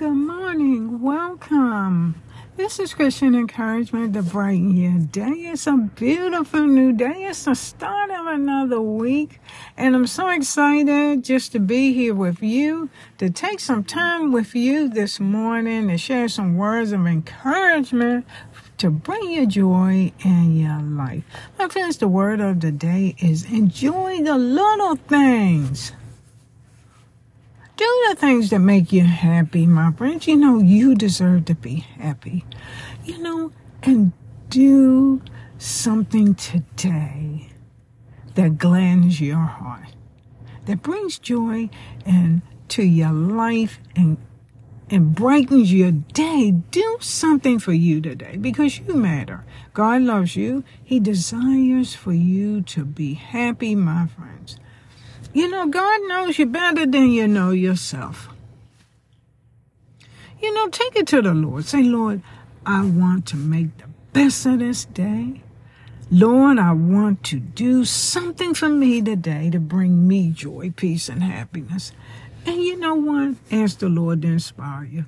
Good morning. Welcome. This is Christian encouragement to brighten your day. It's a beautiful new day. It's the start of another week. And I'm so excited just to be here with you, to take some time with you this morning to share some words of encouragement to bring you joy in your life. My friends, the word of the day is enjoy the little things. Do the things that make you happy, my friends. You know, you deserve to be happy. You know, and do something today that gladdens your heart, that brings joy into your life and and brightens your day. Do something for you today because you matter. God loves you. He desires for you to be happy, my friends. You know, God knows you better than you know yourself. You know, take it to the Lord. Say, Lord, I want to make the best of this day. Lord, I want to do something for me today to bring me joy, peace, and happiness. And you know what? Ask the Lord to inspire you.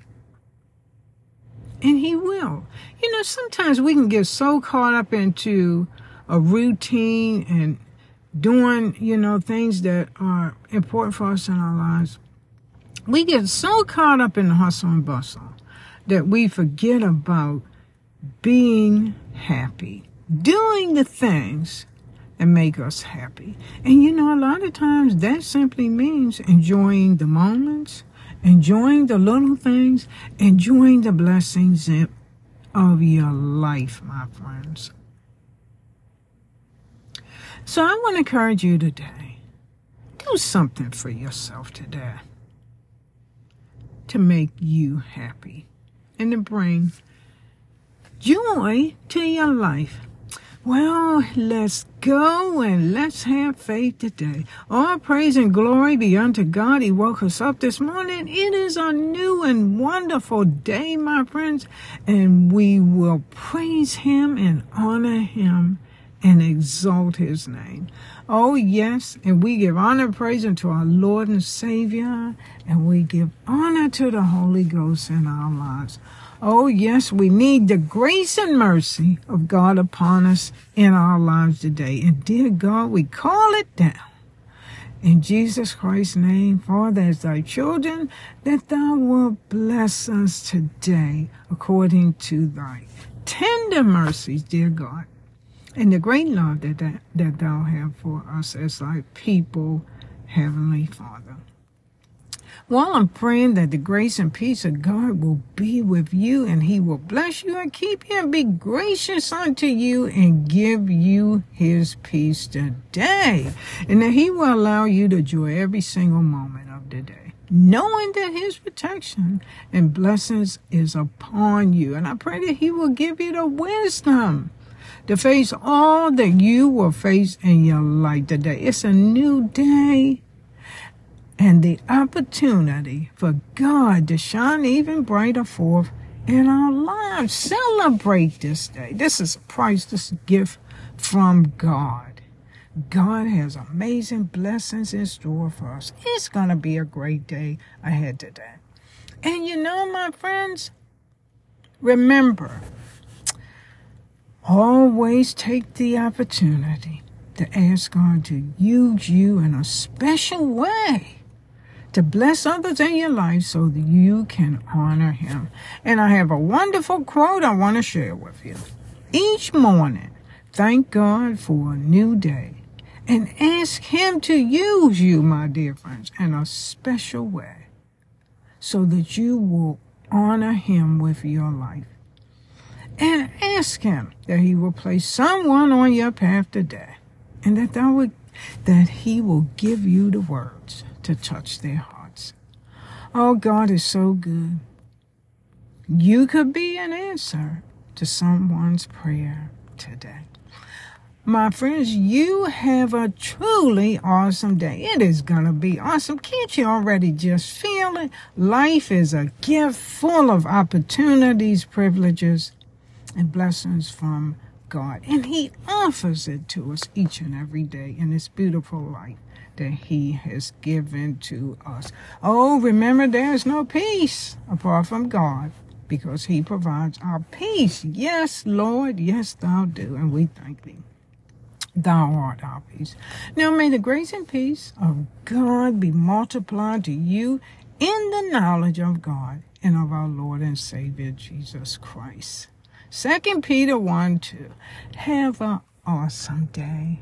And He will. You know, sometimes we can get so caught up into a routine and doing, you know, things that are important for us in our lives, we get so caught up in the hustle and bustle that we forget about being happy, doing the things that make us happy. And you know, a lot of times that simply means enjoying the moments, enjoying the little things, enjoying the blessings of your life, my friends. So I want to encourage you today. Do something for yourself today to make you happy and to bring joy to your life. Well, let's go and let's have faith today. All praise and glory be unto God. He woke us up this morning. It is a new and wonderful day, my friends, and we will praise Him and honor Him and exalt his name. Oh, yes, and we give honor and praise unto our Lord and Savior, and we give honor to the Holy Ghost in our lives. Oh, yes, we need the grace and mercy of God upon us in our lives today. And dear God, we call it down. In Jesus Christ's name, Father, as thy children, that thou wilt bless us today according to thy tender mercies, dear God and the great love that, that, that thou have for us as thy people, Heavenly Father. While I'm praying that the grace and peace of God will be with you and he will bless you and keep you and be gracious unto you and give you his peace today. And that he will allow you to enjoy every single moment of the day, knowing that his protection and blessings is upon you. And I pray that he will give you the wisdom to face all that you will face in your life today. It's a new day and the opportunity for God to shine even brighter forth in our lives. Celebrate this day. This is a priceless gift from God. God has amazing blessings in store for us. It's going to be a great day ahead today. And you know, my friends, remember, Always take the opportunity to ask God to use you in a special way to bless others in your life so that you can honor Him. And I have a wonderful quote I want to share with you. Each morning, thank God for a new day and ask Him to use you, my dear friends, in a special way so that you will honor Him with your life and ask him that he will place someone on your path today and that thou would, that he will give you the words to touch their hearts. Oh, God is so good. You could be an answer to someone's prayer today. My friends, you have a truly awesome day. It is going to be awesome. Can't you already just feel it? Life is a gift full of opportunities, privileges, and blessings from God. And He offers it to us each and every day in this beautiful life that he has given to us. Oh, remember there is no peace apart from God because he provides our peace. Yes, Lord, yes, thou do. And we thank thee. Thou art our peace. Now may the grace and peace of God be multiplied to you in the knowledge of God and of our Lord and Savior Jesus Christ. Second Peter 1 2. Have an awesome day.